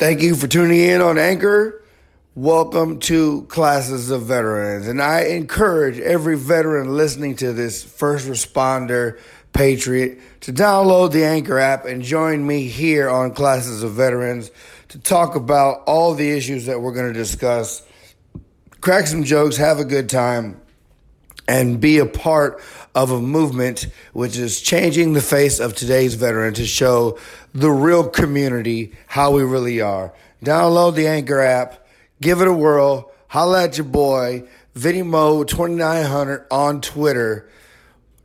Thank you for tuning in on Anchor. Welcome to Classes of Veterans. And I encourage every veteran listening to this first responder patriot to download the Anchor app and join me here on Classes of Veterans to talk about all the issues that we're going to discuss, crack some jokes, have a good time, and be a part of a movement which is changing the face of today's veteran to show the real community how we really are. Download the Anchor app, give it a whirl, holla at your boy, VinnyMo2900 on Twitter.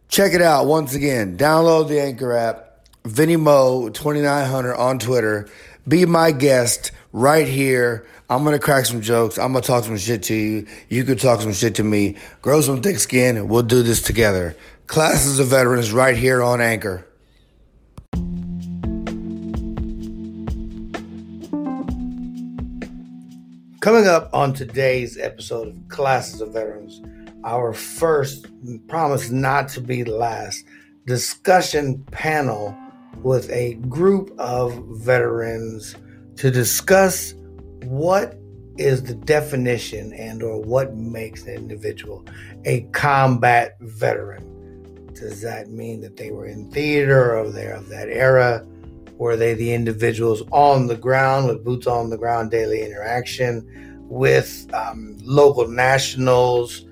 Check it out once again. Download the Anchor app, VinnyMo2900 on Twitter. Be my guest right here. I'm gonna crack some jokes. I'm gonna talk some shit to you. You can talk some shit to me. Grow some thick skin. We'll do this together. Classes of Veterans right here on Anchor. Coming up on today's episode of Classes of Veterans, our first, promise not to be last, discussion panel with a group of veterans to discuss what is the definition and or what makes an individual a combat veteran. Does that mean that they were in theater or they're of that era? Were they the individuals on the ground with boots on the ground daily interaction with um, local nationals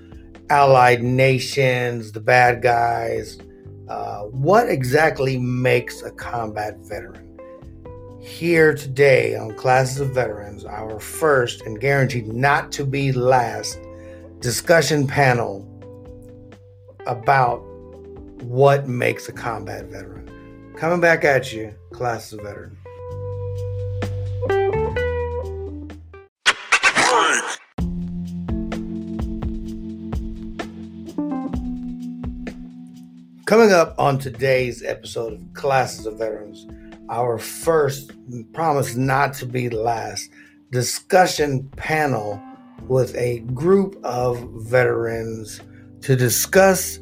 allied nations the bad guys? Uh, what exactly makes a combat veteran here today on Classes of Veterans, our first and guaranteed not to be last discussion panel about what makes a combat veteran. Coming back at you, Classes of Veterans. Coming up on today's episode of Classes of Veterans, our first, promise not to be last, discussion panel with a group of veterans to discuss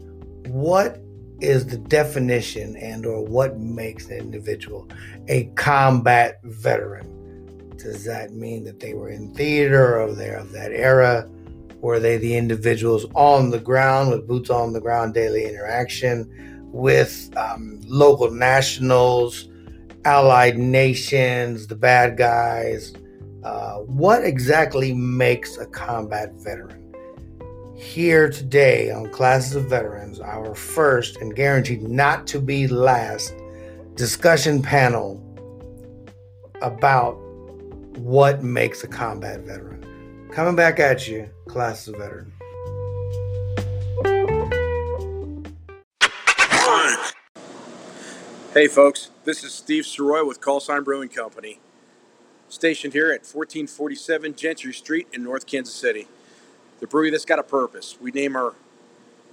what is the definition and or what makes an individual a combat veteran. Does that mean that they were in theater or they're of that era? Were they the individuals on the ground with boots on the ground daily interaction with um, local nationals allied nations, the bad guys. Uh, what exactly makes a combat veteran? Here today on Classes of Veterans, our first and guaranteed not to be last discussion panel about what makes a combat veteran. Coming back at you, Classes of Veterans. Hey folks, this is Steve Soroy with Call Sign Brewing Company, stationed here at 1447 Gentry Street in North Kansas City. The brewery that's got a purpose. We name our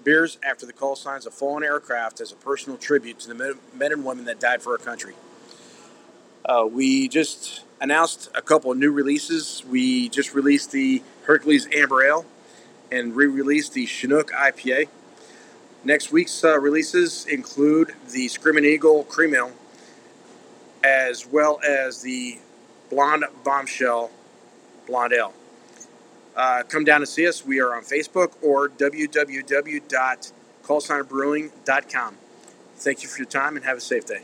beers after the call signs of fallen aircraft as a personal tribute to the men and women that died for our country. Uh, we just announced a couple of new releases. We just released the Hercules Amber Ale and re-released the Chinook IPA. Next week's uh, releases include the Screaming Eagle Cream Ale, as well as the Blonde Bombshell Blonde Ale. Uh, come down and see us. We are on Facebook or www.callsignbrewing.com. Thank you for your time and have a safe day.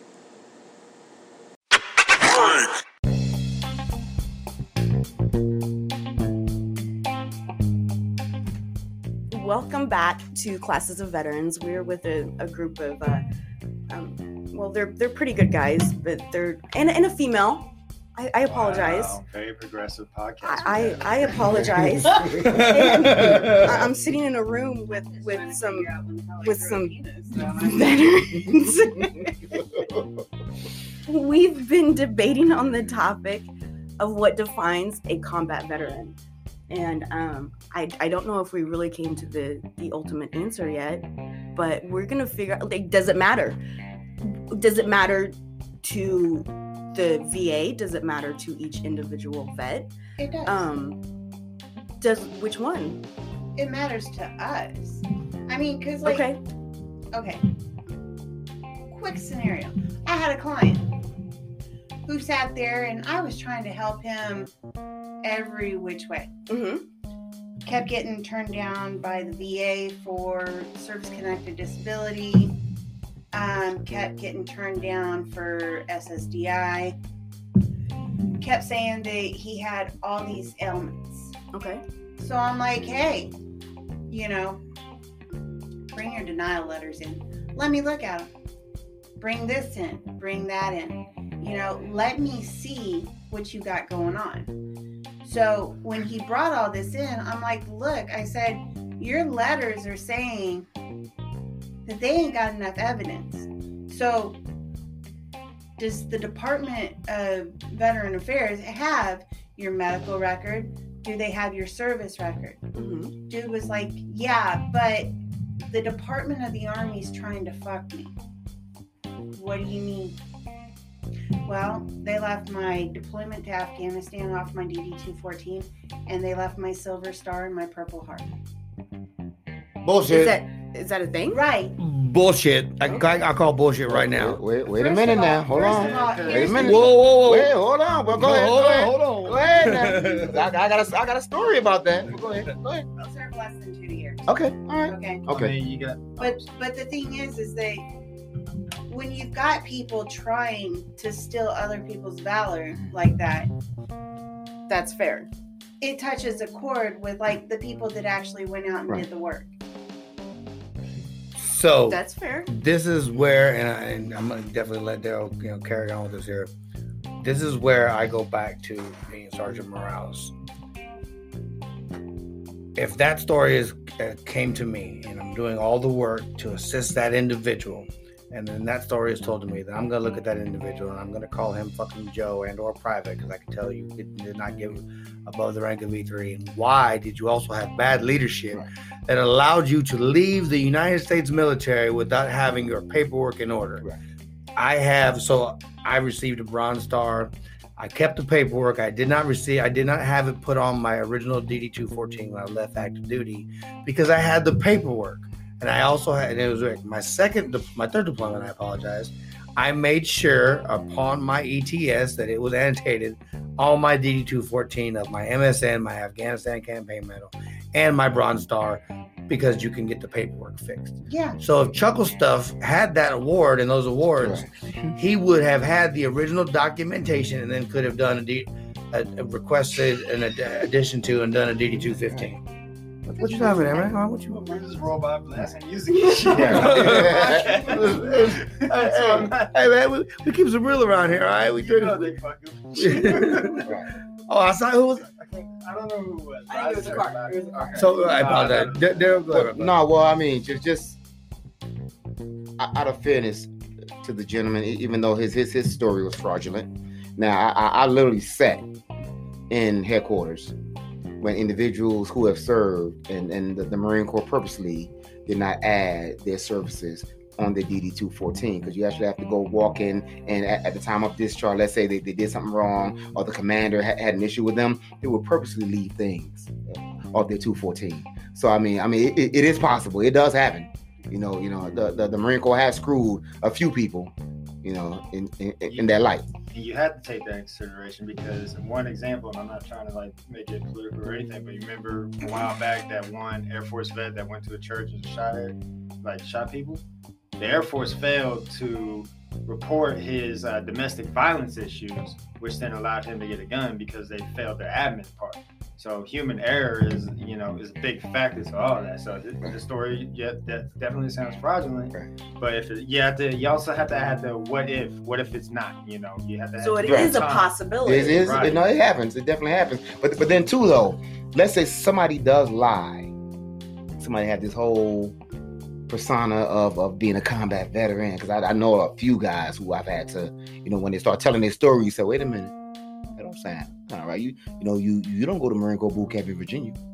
Welcome back to Classes of Veterans. We're with a, a group of, uh, um, well, they're they're pretty good guys, but they're and, and a female. I, I apologize. Wow, very progressive podcast. I, I, I apologize. I'm sitting in a room with with some with some veterans. We've been debating on the topic of what defines a combat veteran and um, I, I don't know if we really came to the the ultimate answer yet but we're gonna figure out like does it matter? Does it matter to the va does it matter to each individual vet? It does. Um does which one? It matters to us. I mean because like okay. okay. Quick scenario. I had a client who sat there and I was trying to help him every which way. Mm-hmm. Kept getting turned down by the VA for service connected disability. Um, kept getting turned down for SSDI. Kept saying that he had all these ailments. Okay. So I'm like, hey, you know, bring your denial letters in. Let me look at them. Bring this in, bring that in. You know, let me see what you got going on. So when he brought all this in, I'm like, look, I said, your letters are saying that they ain't got enough evidence. So does the Department of Veteran Affairs have your medical record? Do they have your service record? Mm-hmm. dude was like, Yeah, but the Department of the Army is trying to fuck me. What do you mean? Well, they left my deployment to Afghanistan off my DD 214, and they left my Silver Star and my Purple Heart. Bullshit. Is that is that a thing? Right. bullshit. I, I, I call bullshit right now. Wait, wait, wait a minute all- now. Hold on. all, Wait a minute. Whoa, whoa, whoa. Wait, hold on. Well, go ahead. hold go ahead. on, hold on. Go ahead now. I, I got a, I got a story about that. Go ahead. Go ahead. I'll serve less than two years. Okay. All right. Okay. I Okay. you got. But but the thing is, is that when you've got people trying to steal other people's valor like that, That's fair. it touches a chord with like the people that actually went out and Right. did the work. So That's fair. this is where, and, I, and I'm gonna definitely let Daryl, you know, carry on with this here. This is where I go back to being Sergeant Morales. If that story is uh, came to me, and I'm doing all the work to assist that individual, and then that story is told to me, then I'm gonna look at that individual and I'm gonna call him fucking Joe and or private because I can tell you did, did not give above the rank of E3. And why did you also have bad leadership Right. that allowed you to leave the United States military without having your paperwork in order? Right. I have so I received a Bronze Star. I kept the paperwork. I did not receive. I did not have it put on my original DD two fourteen when I left active duty because I had the paperwork, and I also had. And it was my second, my third deployment. I apologize. I made sure upon my ETS that it was annotated on my DD two fourteen of my MSN, my Afghanistan campaign medal, and my Bronze Star because you can get the paperwork fixed. Yeah. So if Chuckle Stuff had that award and those awards, he would have had the original documentation and then could have done a, D, a, a requested an ad- addition to and done a DD two fifteen. What you laughing at, man? What you? We're just robot blasting music. and shit. hey, hey, man, we, we keep some real around here, all right? We You know drink. they fucking. Right. Oh, I saw who was. I, I don't know who it was. I think it was a car. It was a car. So I apologize. Dar- Daryl, go ahead. no, well, I mean, just, just out of fairness to the gentleman, even though his his his story was fraudulent. Now, I, I, I literally sat in headquarters when individuals who have served and, and the, the Marine Corps purposely did not add their services on the DD 214 because you actually have to go walk in and at, at the time of discharge, let's say they, they did something wrong or the commander ha- had an issue with them, they would purposely leave things off their 214. So I mean, I mean, it, it is possible. It does happen. You know, you know, the, the, the Marine Corps has screwed a few people, you know, in in, in that light. You have to take that consideration because one example, and I'm not trying to like make it political or anything, but you remember a while back that one Air Force vet that went to a church and shot at, like shot people. The Air Force failed to report his uh, domestic violence issues, which then allowed him to get a gun because they failed their admin part. So human error is, you know, is a big factor to all that. So the, the story, yeah, that definitely sounds fraudulent. Right. But if it, you have to, you also have to add the what if. What if it's not? You know, you have to. So have it the is a time. possibility. It is, Right. no, it happens. It definitely happens. But but then too though, let's say somebody does lie. Somebody had this whole persona of of being a combat veteran because I, I know a few guys who I've had to, you know, when they start telling their story, you say, wait a minute, that don't sound all right. You you know you you don't go to Marine Corps boot camp in Virginia.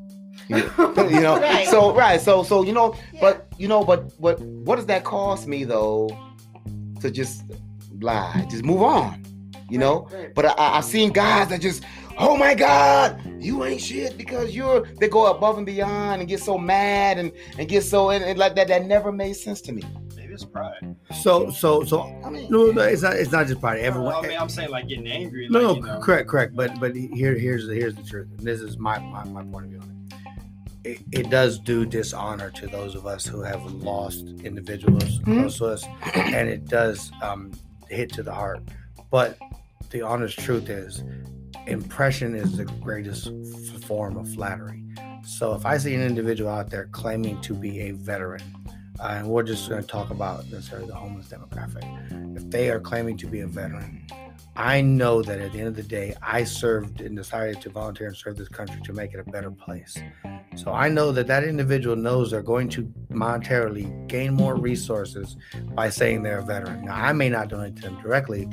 You, you know, Right. so right, so so you know, Yeah. but you know, but what what does that cost me though? To just lie, just move on, you know. Right. But I, I've seen guys that just, oh my God, you ain't shit because you're. They go above and beyond and get so mad and and get so and, and like that. That never made sense to me. Maybe maybe it's pride. So so so I mean, no, no, it's not it's not just pride. Everyone I mean, I'm saying like getting angry. No, like, no, you know, correct, correct. But but here here's the here's the truth. And this is my, my my point of view on it. it. It does do dishonor to those of us who have lost individuals Mhm. close to us, and it does um, hit to the heart. But the honest truth is, impression is the greatest f- form of flattery. So if I see an individual out there claiming to be a veteran, uh, and we're just going to talk about necessarily the homeless demographic, if they are claiming to be a veteran, I know that at the end of the day, I served and decided to volunteer and serve this country to make it a better place. So I know that that individual knows they're going to monetarily gain more resources by saying they're a veteran. Now, I may not donate to them directly,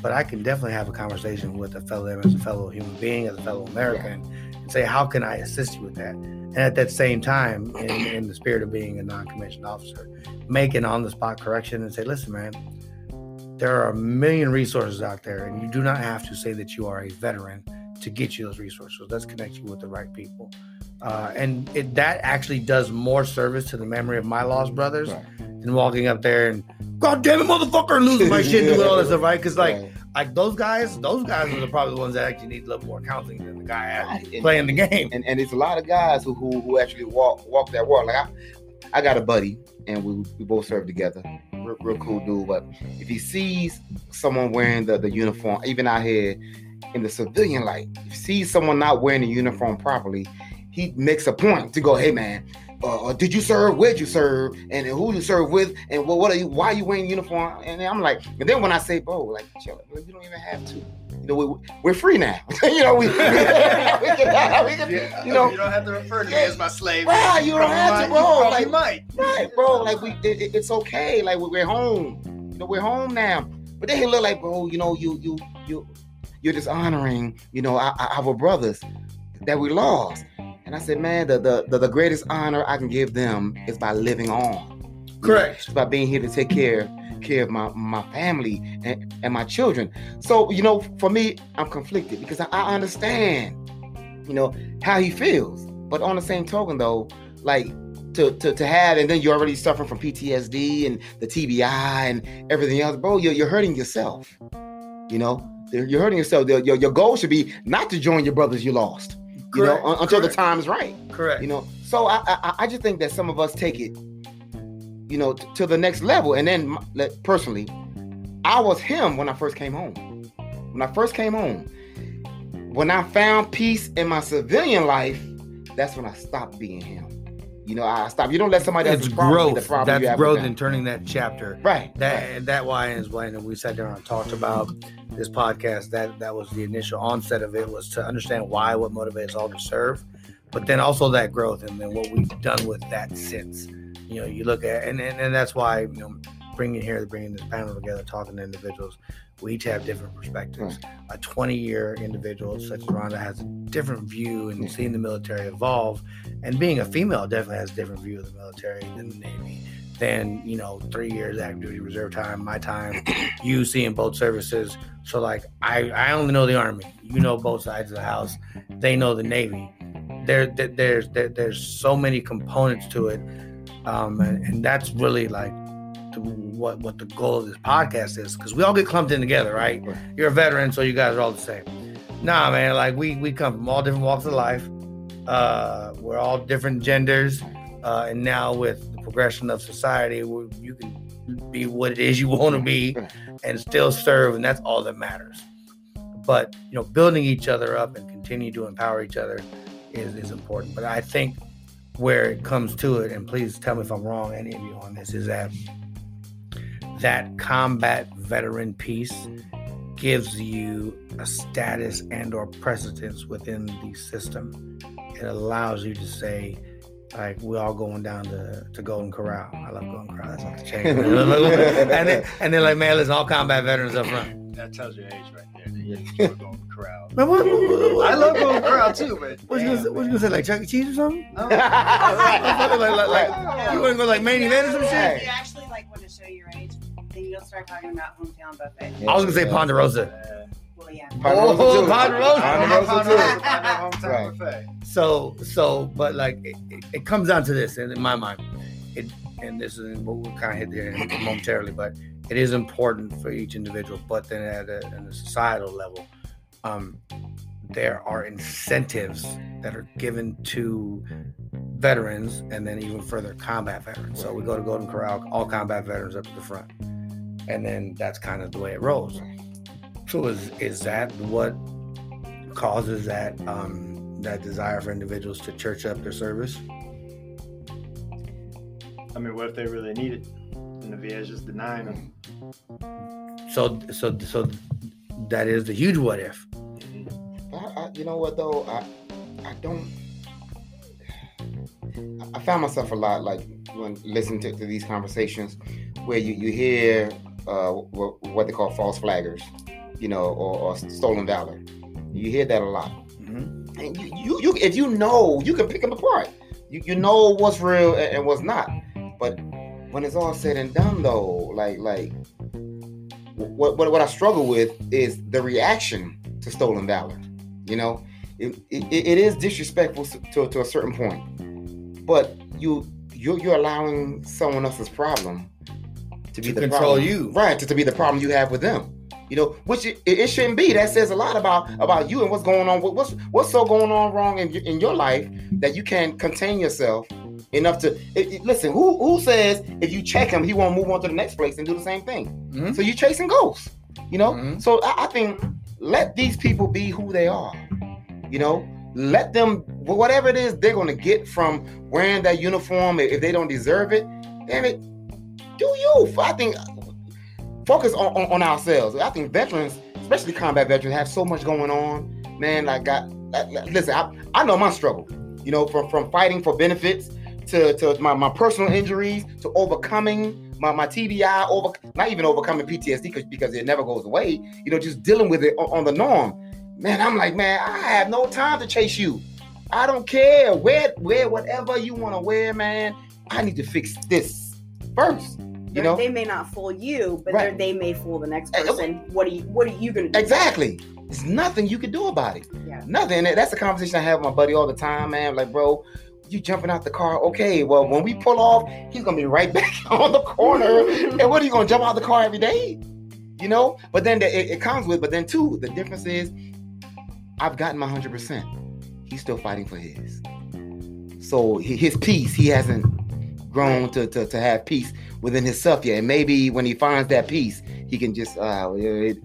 but I can definitely have a conversation with a fellow as a fellow human being, as a fellow American, and say, how can I assist you with that? And at that same time, in, in the spirit of being a non-commissioned officer, make an on-the-spot correction and say, listen, man, there are a million resources out there, and you do not have to say that you are a veteran to get you those resources. Let's connect you with the right people. Uh, and it, that actually does more service to the memory of my lost brothers Right. than walking up there and, God damn it, motherfucker, losing my shit and doing all this stuff, right? Because, like, right. Like those guys, those guys are the, probably the ones that actually need a little more counseling than the guy. And- playing the game. and and it's a lot of guys who who, who actually walk walk that walk. Like I, I got a buddy, and we we both serve together. Real, real cool dude. But if he sees someone wearing the the uniform, even out here in the civilian light, if he sees someone not wearing the uniform properly, he makes a point to go, "Hey man." Uh, uh, did you serve? Where'd you serve? And who you serve with? And what, what are you? Why are you wearing uniform? And I'm like, and then when I say, bro, like, chill, you don't even have to. You know, we, we're free now. you know, we, we, can, we can, Yeah, you know, you don't have to refer to me yeah. as my slave. Right, you don't have to, bro. You Like- might. Right, bro. Like we, it- it's okay. Like we're home. You know, we're home now. But then he look like, bro. You know, you, you, you, you're dishonoring. You know, our, our brothers that we lost. And I said, man, the, the the the greatest honor I can give them is by living on. Correct. By being here to take care care of my my family and, and my children. So you know, for me, I'm conflicted because I, I understand, you know, how he feels. But on the same token, though, like to to, to have, and then you're already suffering from PTSD and the TBI and everything else, bro. You're, you're hurting yourself. You know, you're you're hurting yourself. Your, your, your goal should be not to join your brothers you lost. You know, un- until the time is right Correct. you know so I, I i just think that some of us take it you know t- to the next level and then like, personally i was him when i first came home when i first came home when i found peace in my civilian life that's when i stopped being him you know i stopped you don't let somebody it's else's problem be the growth. problem you That's have growth them. in turning that chapter. right That that why is when we sat down and talked about this podcast. That that was the initial onset of it was to understand why, what motivates all to serve, but then also that growth and then what we've done with that since. You know, you look at and and, and that's why you know bringing here, bringing this panel together, talking to individuals. We each have different perspectives. Hmm. A 20 year individual such as Rhonda has a different view and hmm. seeing the military evolve. And being a female definitely has a different view of the military than the Navy than you know three years active duty reserve time my time you seeing both services. So like i i only know the army. You know both sides of the house. They know the navy. There, there there's there, there's so many components to it. Um and, and that's really like the, what what the goal of this podcast is because we all get clumped in together right? Right. you're a veteran so you guys are all the same. Nah man like we we come from all different walks of life. Uh we're all different genders uh, and now with the progression of society, you can be what it is you want to be and still serve, and that's all that matters. But you know, building each other up and continue to empower each other is is important. But I think where it comes to it, and please tell me if I'm wrong, any of you on this, is that that combat veteran piece gives you a status and or precedence within the system. It allows you to say, like we're all going down to, to Golden Corral. I love Golden Corral. That's off the chain. and then and then like man, listen, all combat veterans up front. That tells your age right there. You enjoy going to crowd. Man, what, what, what, what, I love going to crowd too, but What you gonna say, what you gonna say like Chuck E. Cheese or something? Oh. Motherfucker, like, like, like, you wanna go like main event or some shit? If you actually like want to show your age, then you'll start talking about hometown buffet. I was gonna say Ponderosa. Well, yeah. Ponderosa Oh, too. Ponderosa. I know Ponderosa too. Ponderosa, I know hometown Right. buffet. So so, but like it, it- it comes down to this, and in my mind, it and this is what we'll kind of hit there momentarily, but it is important for each individual. But then at a, at a societal level, um, there are incentives that are given to veterans and then even further combat veterans. So we go to Golden Corral, all combat veterans up to the front. And then that's kind of the way it rolls. So is is that what causes that um that desire for individuals to church up their service? I mean, what if they really need it? And the VA is just denying them. So so so that is the huge what if. I, I, you know what though? I I don't. I found myself a lot like when listening to, to these conversations where you, you hear uh, what, what they call false flaggers, you know, or, or stolen valor. You hear that a lot. Mhm. And you, you, you, if you know, you can pick them apart. You, you know what's real and, and what's not. But when it's all said and done, though, like, like, what, what, what I struggle with is the reaction to stolen valor. You know, it, it, it is disrespectful to, to a certain point, but you, you're, you're allowing someone else's problem to be To the control problem. you. right? To, to be the problem you have with them. You know, which it, it shouldn't be. That says a lot about about you and what's going on. What- What's what's so going on wrong in, in your life that you can't contain yourself enough to it- it- listen. Who who says if you check him, he won't move on to the next place and do the same thing? Mhm. So you're chasing ghosts. You know. Mhm. So I, I think let these people be who they are. You know, let them whatever it is they're gonna get from wearing that uniform. If if they don't deserve it, damn it, do you? I think focus on, on, on ourselves. I think veterans, especially combat veterans, have so much going on. Man, like, I, I- listen, I, I know my struggle. You know, from from fighting for benefits to, to my, my personal injuries to overcoming my, my TBI, over not even overcoming PTSD because because it never goes away. You know, just dealing with it on, on the norm. Man, I'm like, man, I have no time to chase you. I don't care. Wear wear whatever you want to wear, man. I need to fix this first. You know, they may not fool you, but Right. they're may fool the next Eh, person. What are you What are you gonna do? Exactly. There's nothing you can do about it. Yeah. Nothing. That's a conversation I have with my buddy all the time, man. Like, bro, you jumping out the car. Okay, well, when we pull off, he's gonna be right back on the corner. and what are you gonna jump out the car every day? You know? But then the, it, it comes with, but then too, the difference is I've gotten my hundred percent. He's still fighting for his. So his peace, he hasn't grown to, to, to have peace within himself yet. And maybe when he finds that peace, he can just uh it,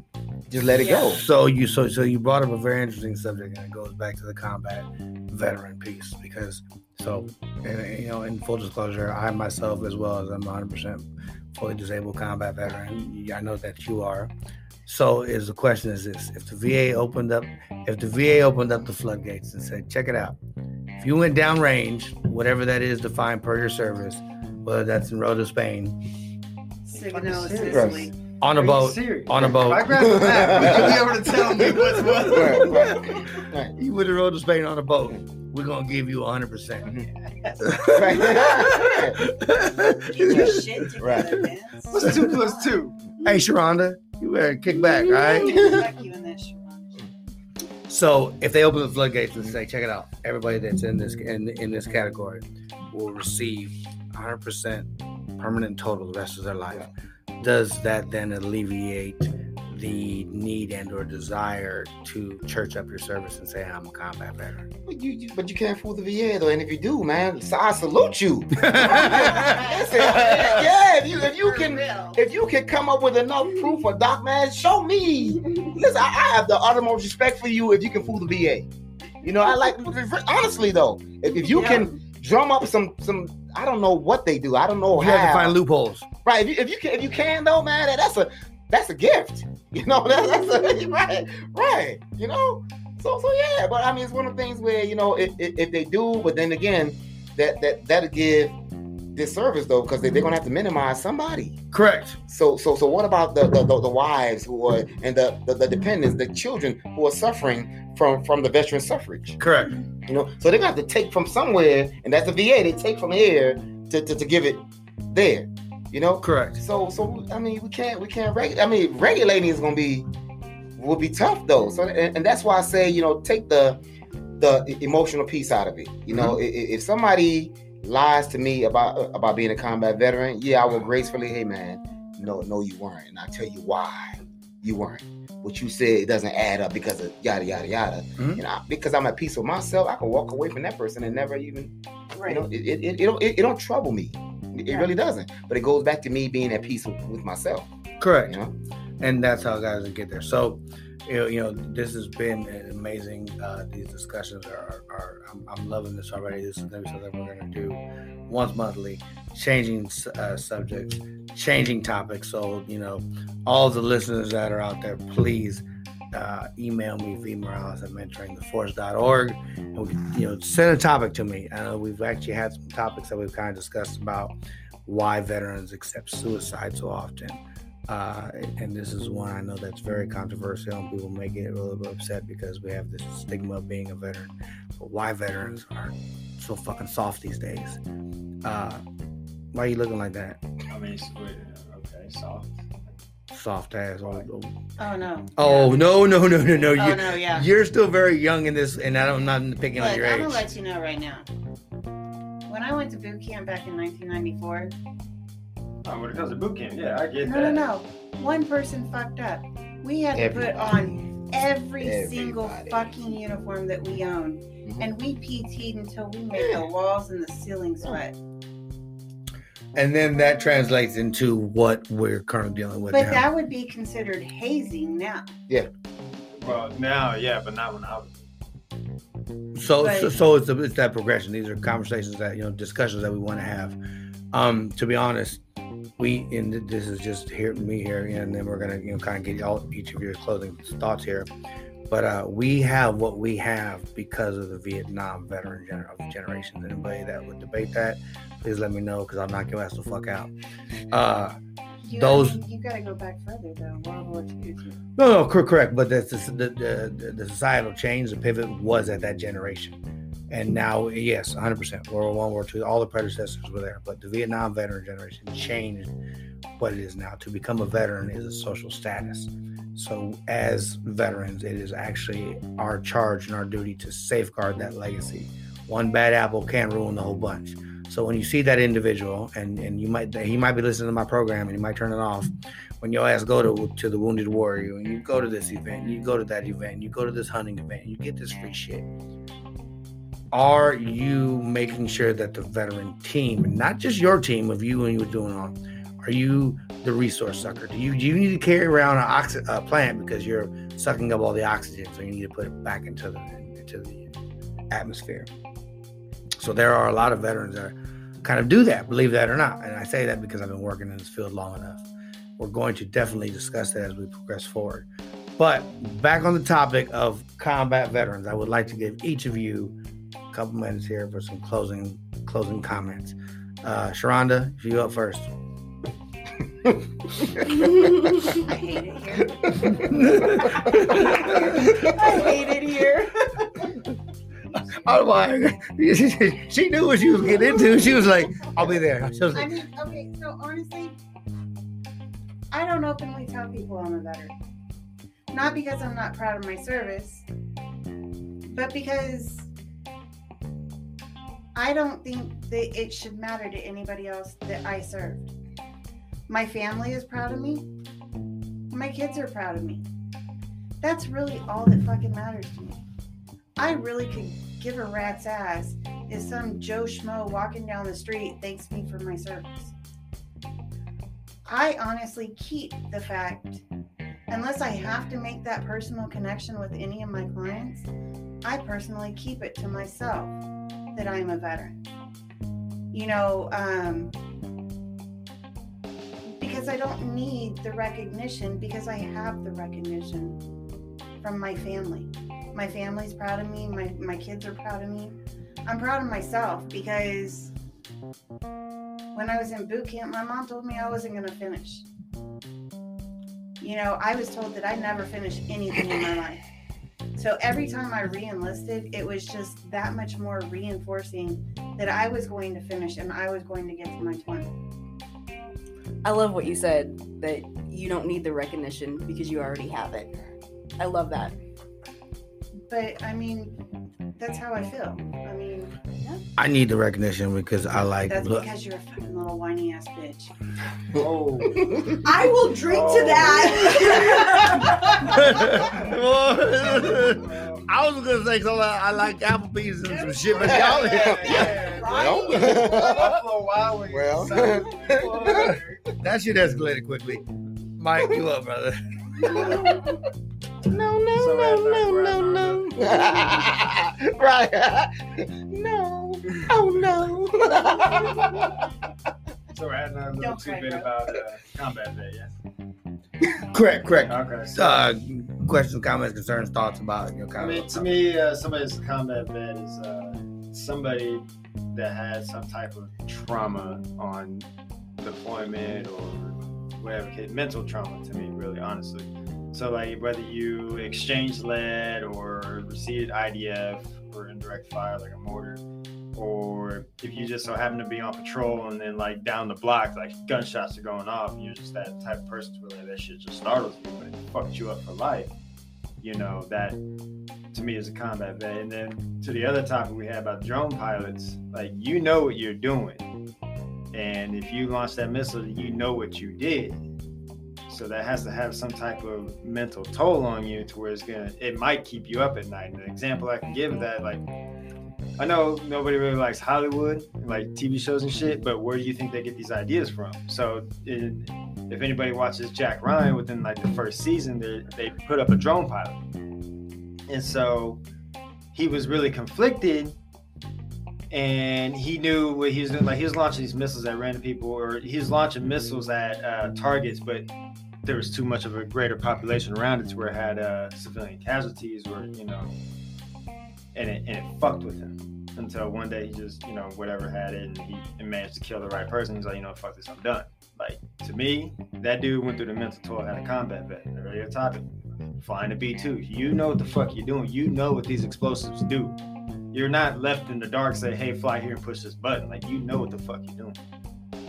just let it go. So you so so you brought up a very interesting subject, and it goes back to the combat veteran piece because so and, you know in full disclosure, I myself as well as I'm 100 percent fully disabled combat veteran. I know that you are. So is the question is this: If the VA opened up, if the VA opened up the floodgates and said, "Check it out," if you went downrange, whatever that is defined per your service, whether that's in Rota, Spain, Signo. Sicily. on a boat, on a boat. If I grab the map, would you be able to tell me what's what? Right, right, right. You would have rode to Spain on a boat. We're gonna give you 100. percent mm-hmm. Right. Get your shit together, Right. What's two plus two? Hey, Sharonda, you better kick back, all right? So, if they open the floodgates and say, "Check it out," everybody that's in this in, in this category will receive 100 percent permanent total the rest of their life. Does that then alleviate the need and or desire to church up your service and say, "I'm a combat veteran"? But you, you, but you can't fool the VA though, and if you do, man, so I salute you. Listen, yeah, if you if you can if you can come up with enough proof for Doc Man, show me. Listen, I, I have the utmost respect for you if you can fool the VA. You know, I like honestly though, if, if you Yeah. can drum up some some I don't know what they do. I don't know you have to find loopholes. Right. If you, if you can, if you can though, man, that's a that's a gift. You know, that, that's a, right, right. You know, so so yeah. But I mean, it's one of the things where you know, if, if, if they do, but then again, that that that'll give disservice though, because they, they're gonna have to minimize somebody. Correct. So so so what about the the, the, the wives who are and the, the the dependents, the children who are suffering from from the veteran suffrage? Correct. You know, so they're gonna have to take from somewhere, and that's the VA. They take from here to, to, to give it there. You know, Correct. so so I mean we can't we can't regulate. I mean regulating is gonna be will be tough though. So and, and that's why I say you know take the the emotional piece out of it. You know, i- i- if somebody lies to me about about being a combat veteran, yeah, I will gracefully, hey man, no, no, you weren't, and I'll tell you why you weren't. What you said it doesn't add up because of yada yada yada. Mhm. You know, because I'm at peace with myself, I can walk away from that person and never even, Right. you know, it it, it, it, don't, it, it don't trouble me. It Yeah. really doesn't. But it goes back to me being at peace with, with myself. Correct. You know. and that's how guys get there. So, you know, this has been amazing. Uh, these discussions are, are I'm, I'm loving this already. This is going to be something we're going to do once monthly, changing uh, subjects, changing topics. So, you know, all the listeners that are out there, please uh, email me, V Morales at mentoringtheforce.org. And you know, send a topic to me. Know we've actually had some topics that we've kind of discussed about why veterans accept suicide so often. Uh, and this is one I know that's very controversial, and people may get a little bit upset because we have this stigma of being a veteran. But why veterans are so fucking soft these days? Uh, why are you looking like that? I mean, okay, soft. Soft ass. Oh, oh. Oh no. oh no, no, no, no, no! Oh You, no, yeah. You're still very young in this, and I don't, I'm not picking on Look, your I'm age. gonna let you know right now. When I went to boot camp back in 1994, Oh, when it comes to boot camp, yeah, I get that. no, no, no, one person fucked up. We had to put on every single fucking uniform that we owned, Mhm. and we PT'd until we made the walls and the ceiling sweat. And then that translates into what we're currently dealing with But now. that would be considered hazing now. Yeah. Well, now, yeah, but not when I was. so, Right. so so it's, it's that progression. These are conversations that you know, discussions that we want to have. Um, to be honest, we and this is just here me here, and then we're gonna you know kind of get all each of your closing thoughts here. But uh, we have what we have because of the Vietnam veteran gener- of generations. Anybody that would debate that, please let me know because I'll knock your ass the fuck out. Uh, You, Those- I mean, you got to go back further though. World War II. No, no, correct. But that's the, the, the, the societal change, the pivot was at that generation. And now, yes, 100%. World War One, War Two, all the predecessors were there. But the Vietnam veteran generation changed what it is now. To become a veteran is a social status. So, as veterans, it is actually our charge and our duty to safeguard that legacy. One bad apple can ruin the whole bunch. So when you see that individual, and and you might he might be listening to my program, and he might turn it off. When your ass go to to the Wounded Warrior, and you go to this event, you go to that event, you go to this hunting event, you get this free shit. Are you making sure that the veteran team, and not just your team of you and you doing all, are you the resource sucker? Do you do you need to carry around an plant because you're sucking up all the oxygen, so you need to put it back into the into the atmosphere? So there are a lot of veterans that kind of do that, believe that or not. And I say that because I've been working in this field long enough. We're going to definitely discuss that as we progress forward. But back on the topic of combat veterans, I would like to give each of you a couple minutes here for some closing closing comments. Uh, Sharonda, if you up first. I hate it here. I hate it here. Oh, my. she knew what she was getting into. She was like, I'll be there. She was I mean, okay, so honestly, I don't openly tell people I'm a veteran. Not because I'm not proud of my service, but because I don't think that it should matter to anybody else that I served. My family is proud of me. My kids are proud of me. That's really all that fucking matters to me. I really could give a rat's ass if some Joe Schmo walking down the street thanks me for my service. I honestly keep the fact, unless I have to make that personal connection with any of my clients, I personally keep it to myself that I'm a veteran. You know, um, because I don't need the recognition because I have the recognition from my family. My family's proud of me, my, my kids are proud of me. I'm proud of myself because when I was in boot camp, my mom told me I wasn't going to finish. You know, I was told that I'd never finish anything in my life. So every time I re enlisted, it was just that much more reinforcing that I was going to finish and I was going to get to my 20. I love what you said that you don't need the recognition because you already have it. I love that. But I mean, that's how I feel. I mean, I need the recognition because I like. That's look, because you're a fucking little whiny ass bitch. Oh. I will drink to Oh. that. I was gonna say something. I like Applebee's and some shit, but Yeah, y'all. Yeah, Well, Buffalo Wild Wings. Well. that shit escalated quickly. Mike, you up, brother? no, no, So no, that's no, not no, no. right. No. Oh no. So we're adding a little Don't cry, tidbit about uh, combat vet, yeah. correct, correct. Okay. Uh, questions, comments, concerns, thoughts about your I mean, to me, uh, somebody that's a combat vet is uh, somebody that had some type of trauma on deployment or whatever, mental trauma to me, really, honestly. So, like, whether you exchange lead or received IDF or indirect fire, like a mortar, or if you just so happen to be on patrol and then, like, down the block, like, gunshots are going off, and you're just that type of person where like, that shit just startles you, but it fucked you up for life. You know, that to me is a combat vet. And then to the other topic we had about drone pilots, like you know what you're doing. And if you launch that missile, you know what you did. So that has to have some type of mental toll on you to where it's gonna it might keep you up at night. And an example I can give of that, like I know nobody really likes Hollywood, like TV shows and shit, but where do you think they get these ideas from? So if anybody watches Jack Ryan within like the first season, they, they put up a drone pilot. And so he was really conflicted and he knew what he was doing. Like he was launching these missiles at random people, or he was launching missiles at uh, targets, but there was too much of a greater population around it to where it had uh, civilian casualties, or you know, and it, and it fucked with him until one day he just, you know, whatever had it, and he and managed to kill the right person. He's like, you know, fuck this, I'm done. Like to me, that dude went through the mental toll, had a combat vet. Earlier topic, flying a B two. You know what the fuck you're doing. You know what these explosives do. You're not left in the dark. Say, hey, fly here and push this button. Like you know what the fuck you're doing.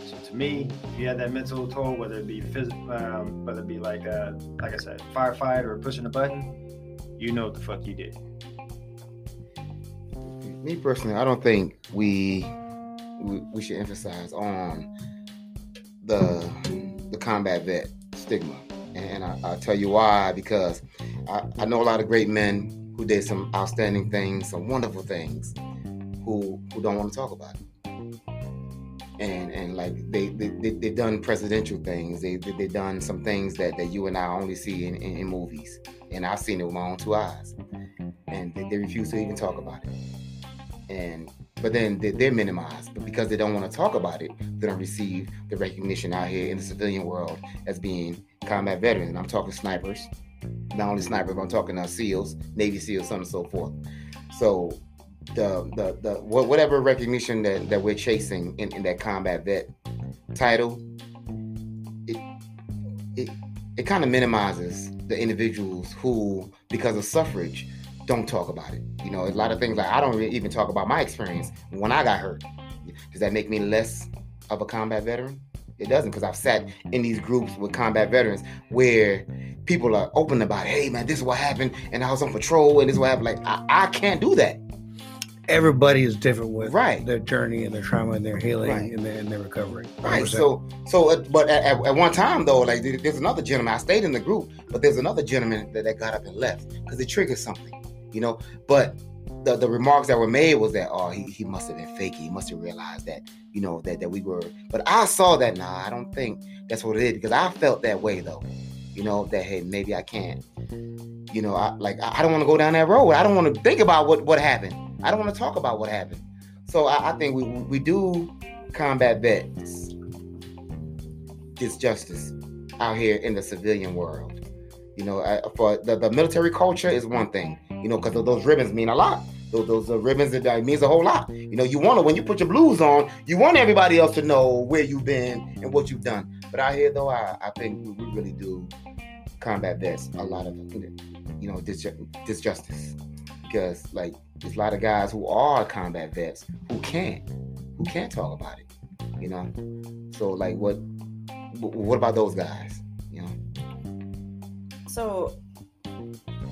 So to me, if you had that mental toll, whether it be phys- um, whether it be like uh, like I said, firefight or pushing a button, you know what the fuck you did. Me personally, I don't think we we, we should emphasize on the the combat vet stigma, and I, I'll tell you why. Because I, I know a lot of great men who did some outstanding things, some wonderful things, who who don't want to talk about it. And and like they they they they done presidential things. They they they done some things that that you and I only see in, in, in movies, and I've seen it with my own two eyes. And they, they refuse to even talk about it and but then they, they're minimized. But because they don't want to talk about it they don't receive the recognition out here in the civilian world as being combat veterans. And i'm talking snipers. Not only snipers but i'm talking uh, seals navy seals so and so forth. So the the, the whatever recognition that, that we're chasing in, in that combat vet title it it, it kind of minimizes the individuals who because of suffrage don't talk about it. You know, a lot of things like I don't even talk about my experience when I got hurt. Does that make me less of a combat veteran? It doesn't because I've sat in these groups with combat veterans where people are open about, hey man, this is what happened, and I was on patrol, and this is what happened. Like I, I can't do that. Everybody is different with Right. their journey and their trauma and their healing Right. and, their, and their recovery. Right. 100%. So, so, uh, but at, at, at one time though, like there's another gentleman. I stayed in the group, but there's another gentleman that, that got up and left because it triggered something, you know. But the, the remarks that were made was that oh he, he must have been faking. He must have realized that you know that that we were. But I saw that nah, I don't think that's what it is because I felt that way though, you know that hey maybe I can't, you know I like I I don't want to go down that road. I don't want to think about what what happened. I don't want to talk about what happened. So I, I think we we do combat vets this justice out here in the civilian world. You know, uh, for the, the military culture is one thing, you know, because those ribbons mean a lot. Those, those uh, ribbons it, uh, means a whole lot. You know, you want to when you put your blues on, you want everybody else to know where you've been and what you've done. But out here, though, I, I think we, really do combat vets a lot of you know dis- disjustice because like there's a lot of guys who are combat vets who can't who can't talk about it. You know, so like what what about those guys? You know, So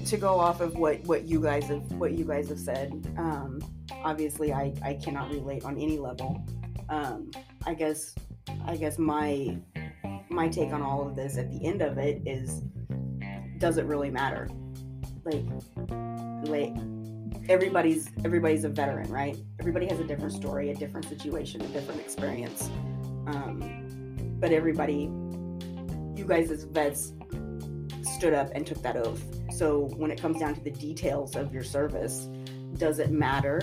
to go off of what what you guys have what you guys have said um obviously i i cannot relate on any level. Um i guess i guess my my take on all of this at the end of it is does it really matter? Like like everybody's everybody's a veteran right? Everybody has a different story a different situation a different experience. Um but everybody you guys as vets stood up and took that oath so when it comes down to the details of your service does it matter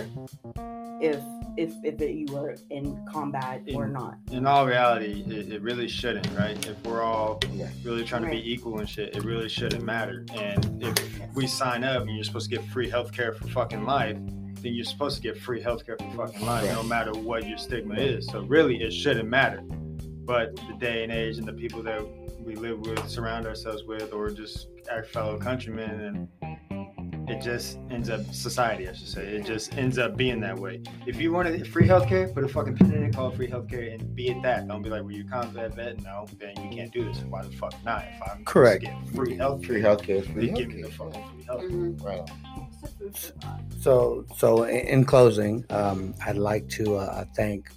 if if if it, you are in combat or not In all reality, it, it really shouldn't, right? If we're all Yeah. really trying to be equal and shit, it really shouldn't matter. And if we sign up and you're supposed to get free healthcare for fucking life, then you're supposed to get free healthcare for fucking life, no matter what your stigma is. So really, it shouldn't matter. But the day and age and the people that we live with, surround ourselves with, or just our fellow countrymen, and it just ends up society, I should say. It just ends up being that way. If you wanted free healthcare, put a fucking pin in it, call it free healthcare, and be at that. Don't be like, "Well, you combat vet? No, then you can't do this." Why the fuck not? If I'm Correct. supposed get free healthcare, Free healthcare free then give me the healthcare. fucking free healthcare. Mhm. Right. So, so in in closing, um, I'd like to uh, thank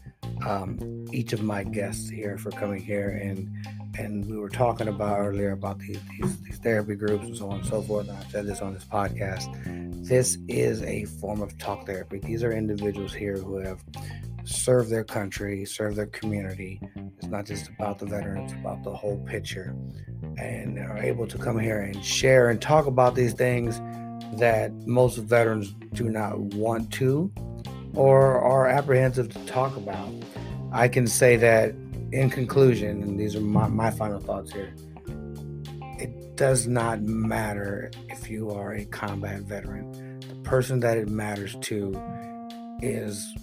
um, each of my guests here for coming here, and and we were talking about earlier about these, these these therapy groups and so on and so forth. And I said this on this podcast. This is a form of talk therapy. These are individuals here who have served their country, served their community. It's not just about the veterans; it's about the whole picture, and are able to come here and share and talk about these things that most veterans do not want to or are apprehensive to talk about. I can say that in conclusion, and these are my, my final thoughts here, it does not matter if you are a combat veteran. The person that it matters to is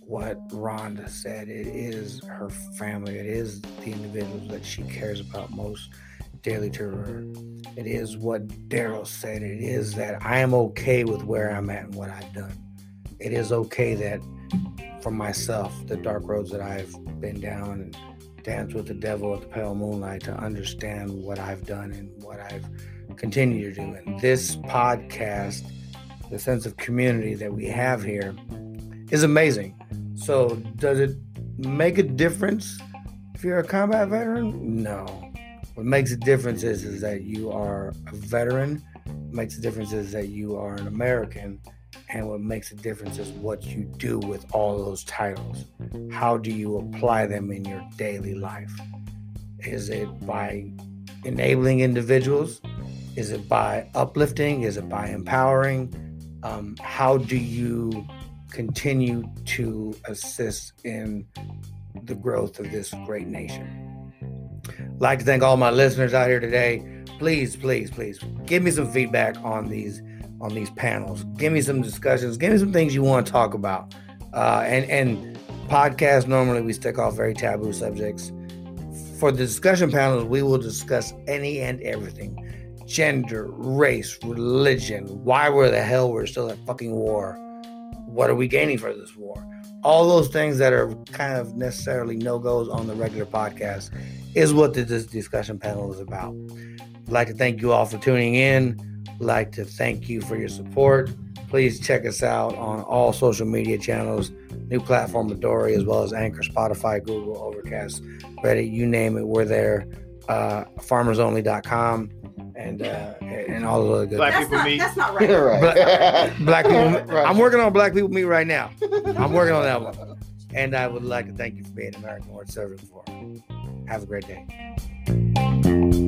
what Rhonda said. It is her family, it is the individuals that she cares about most daily to her. It is what Daryl said. It is that I am okay with where I'm at and what I've done. It is okay that for myself, the dark roads that I've been down and danced with the devil at the pale moonlight to understand what I've done and what I've continued to do. And this podcast, the sense of community that we have here, is amazing. So, does it make a difference if you're a combat veteran? No. What makes a difference is, is that you are a veteran. What makes a difference is that you are an American. And what makes a difference is what you do with all those titles. How do you apply them in your daily life? Is it by enabling individuals? Is it by uplifting? Is it by empowering? Um, how do you continue to assist in the growth of this great nation? like to thank all my listeners out here today. Please, please, please give me some feedback on these on these panels. Give me some discussions. Give me some things you want to talk about. Uh, and and podcasts normally we stick off very taboo subjects. For the discussion panels, we will discuss any and everything: gender, race, religion. Why were the hell we're still at fucking war? What are we gaining for this war? All those things that are kind of necessarily no goes on the regular podcast is what this discussion panel is about. I'd like to thank you all for tuning in. I'd like to thank you for your support. Please check us out on all social media channels, new platform Midori, as well as Anchor, Spotify, Google, Overcast, Reddit, you name it, we're there. Uh, farmersonly.com and uh, and all of the good Black that's people not meet. that's not right right. black people. Right. I'm working on Black People Meet right now. I'm working on that one. And I would like to thank you for being an American World Service for. Have a great day.